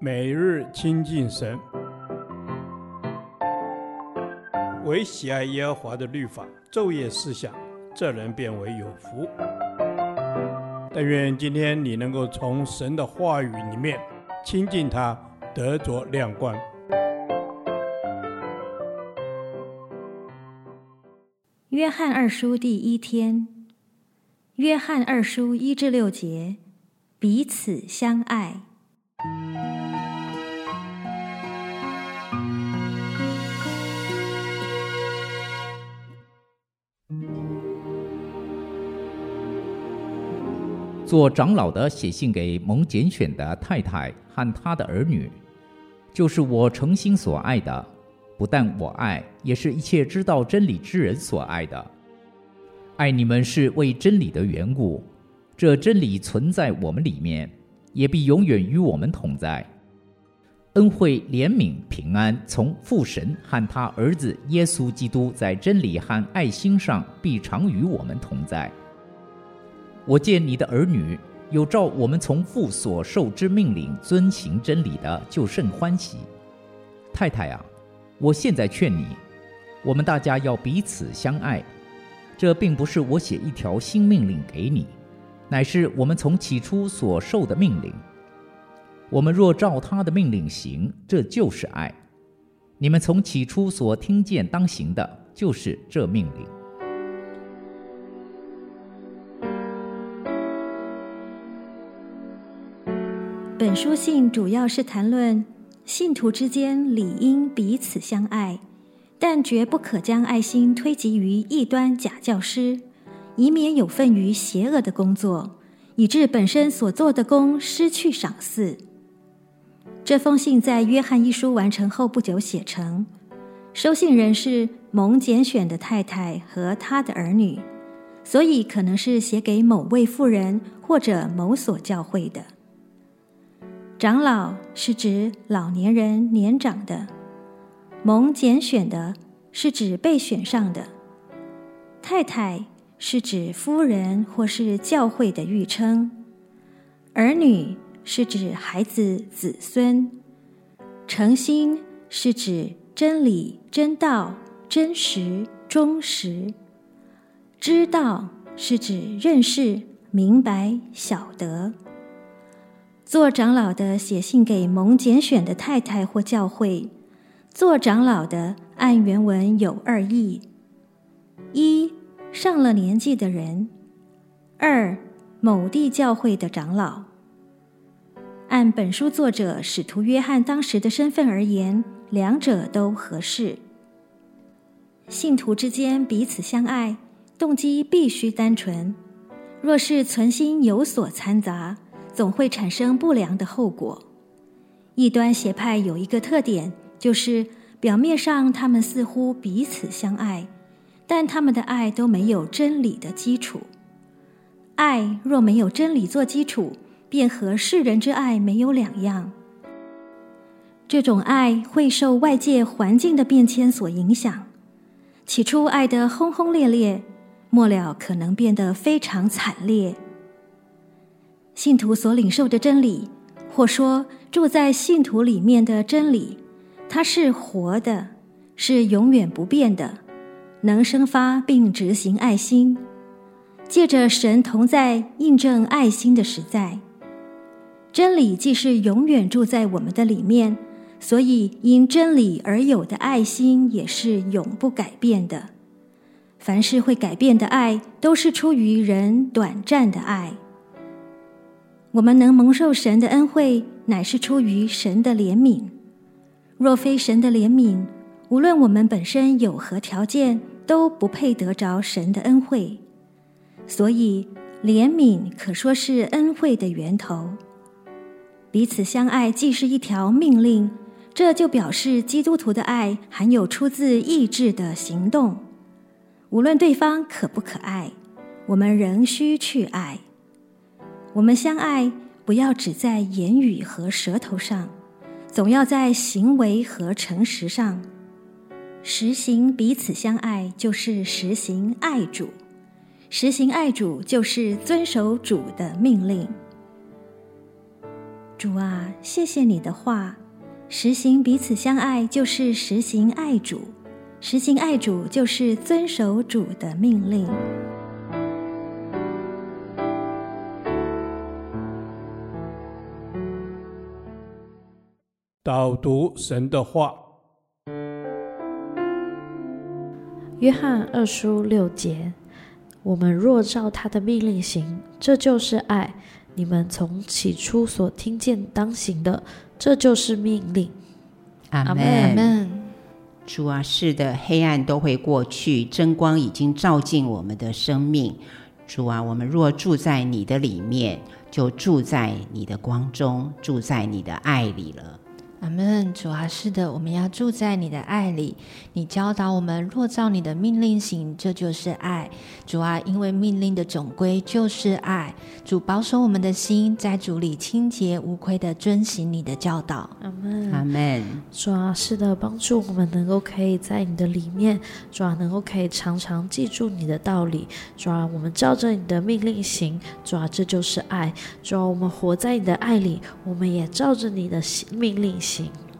每日亲近神，唯喜爱耶和华的律法，昼夜思想，这人便为有福。但愿今天你能够从神的话语里面亲近他，得着亮光。约翰二书第一天，约翰二书一至六节，彼此相爱。做长老的写信给蒙拣选的太太和她的儿女，就是我诚心所爱的，不但我爱，也是一切知道真理之人所爱的。爱你们是为真理的缘故，这真理存在我们里面，也必永远与我们同在。恩惠、怜悯、平安，从父神和他儿子耶稣基督在真理和爱心上，必常与我们同在。我见你的儿女有照我们从父所受之命令遵行真理的，就甚欢喜。太太啊，我现在劝你，我们大家要彼此相爱。这并不是我写一条新命令给你，乃是我们从起初所受的命令。我们若照他的命令行，这就是爱。你们从起初所听见当行的，就是这命令。本书信主要是谈论信徒之间理应彼此相爱，但绝不可将爱心推及于异端假教师，以免有份于邪恶的工作，以致本身所做的工失去赏赐。这封信在约翰一书完成后不久写成，收信人是蒙拣选的太太和她的儿女，所以可能是写给某位妇人或者某所教会的。长老是指老年人、年长的；蒙拣选的是指被选上的；太太是指夫人或是教会的誉称；儿女是指孩子、子孙；诚心是指真理、真道、真实、忠实；知道是指认识、明白、晓得。做长老的写信给蒙拣选的太太或教会，做长老的按原文有二义：一上了年纪的人；二某地教会的长老。按本书作者使徒约翰当时的身份而言，两者都合适。信徒之间彼此相爱，动机必须单纯。若是存心有所掺杂，总会产生不良的后果。异端邪派有一个特点，就是表面上他们似乎彼此相爱，但他们的爱都没有真理的基础。爱若没有真理做基础，便和世人之爱没有两样。这种爱会受外界环境的变迁所影响，起初爱得轰轰烈烈，末了可能变得非常惨烈。信徒所领受的真理，或说住在信徒里面的真理，它是活的，是永远不变的，能生发并执行爱心，借着神同在印证爱心的实在。真理既是永远住在我们的里面，所以因真理而有的爱心也是永不改变的。凡是会改变的爱，都是出于人短暂的爱。我们能蒙受神的恩惠，乃是出于神的怜悯。若非神的怜悯，无论我们本身有何条件，都不配得着神的恩惠。所以，怜悯可说是恩惠的源头。彼此相爱既是一条命令，这就表示基督徒的爱含有出自意志的行动。无论对方可不可爱，我们仍需去爱。我们相爱，不要只在言语和舌头上，总要在行为和诚实上。实行彼此相爱，就是实行爱主；实行爱主，就是遵守主的命令。主啊，谢谢你的话，实行彼此相爱就是实行爱主，实行爱主就是遵守主的命令。导读神的话，约翰二书六节。我们若照他的命令行，这就是爱。你们从起初所听见当行的，这就是命令。阿门。阿门。主啊，是的，黑暗都会过去，真光已经照进我们的生命。主啊，我们若住在你的里面，就住在你的光中，住在你的爱里了。阿门，主啊，是的，我们要住在你的爱里。你教导我们，若照你的命令行，这就是爱。主啊，因为命令的总归就是爱。主保守我们的心，在主里清洁无愧的遵行你的教导。阿门，阿门。主啊，是的，帮助我们能够可以在你的里面，主啊，能够可以常常记住你的道理。主啊，我们照着你的命令行，主啊，这就是爱。主啊，我们活在你的爱里，我们也照着你的命令行。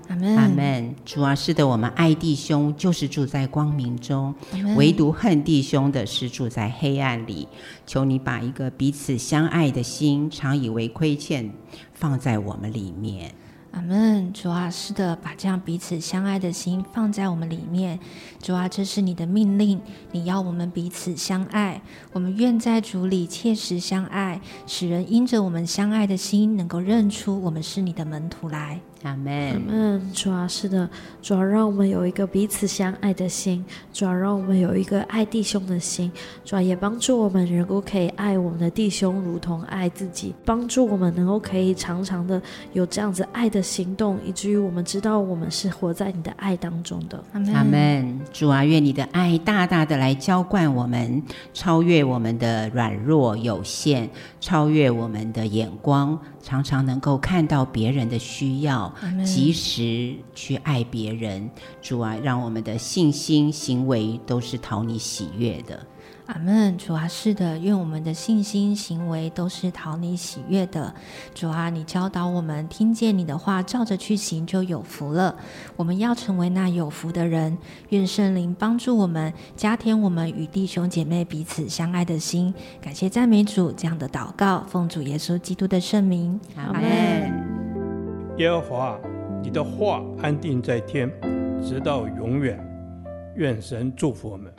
阿门，阿门。主啊，是的，我们爱弟兄，就是住在光明中；唯独恨弟兄的，是住在黑暗里。求你把一个彼此相爱的心，常以为亏欠，放在我们里面。阿门，主啊，是的，把这样彼此相爱的心放在我们里面。主啊，这是你的命令，你要我们彼此相爱。我们愿在主里切实相爱，使人因着我们相爱的心，能够认出我们是你的门徒来。阿门，阿门。主啊，是的，主啊，让我们有一个彼此相爱的心，主啊，让我们有一个爱弟兄的心，主啊，也帮助我们能够可以爱我们的弟兄，如同爱自己，帮助我们能够可以常常的有这样子爱的行动，以至于我们知道我们是活在你的爱当中的。阿门，主啊，愿你的爱大大的来浇灌我们，超越我们的软弱有限，超越我们的眼光，常常能够看到别人的需要。及时去爱别人，主啊，让我们的信心、行为都是讨你喜悦的。阿门，主啊，是的，愿我们的信心、行为都是讨你喜悦的。主啊，你教导我们，听见你的话，照着去行，就有福了。我们要成为那有福的人。愿圣灵帮助我们，加添我们与弟兄姐妹彼此相爱的心。感谢赞美主，这样的祷告，奉主耶稣基督的圣名。阿门。耶和华，你的话安定在天，直到永远。愿神祝福我们。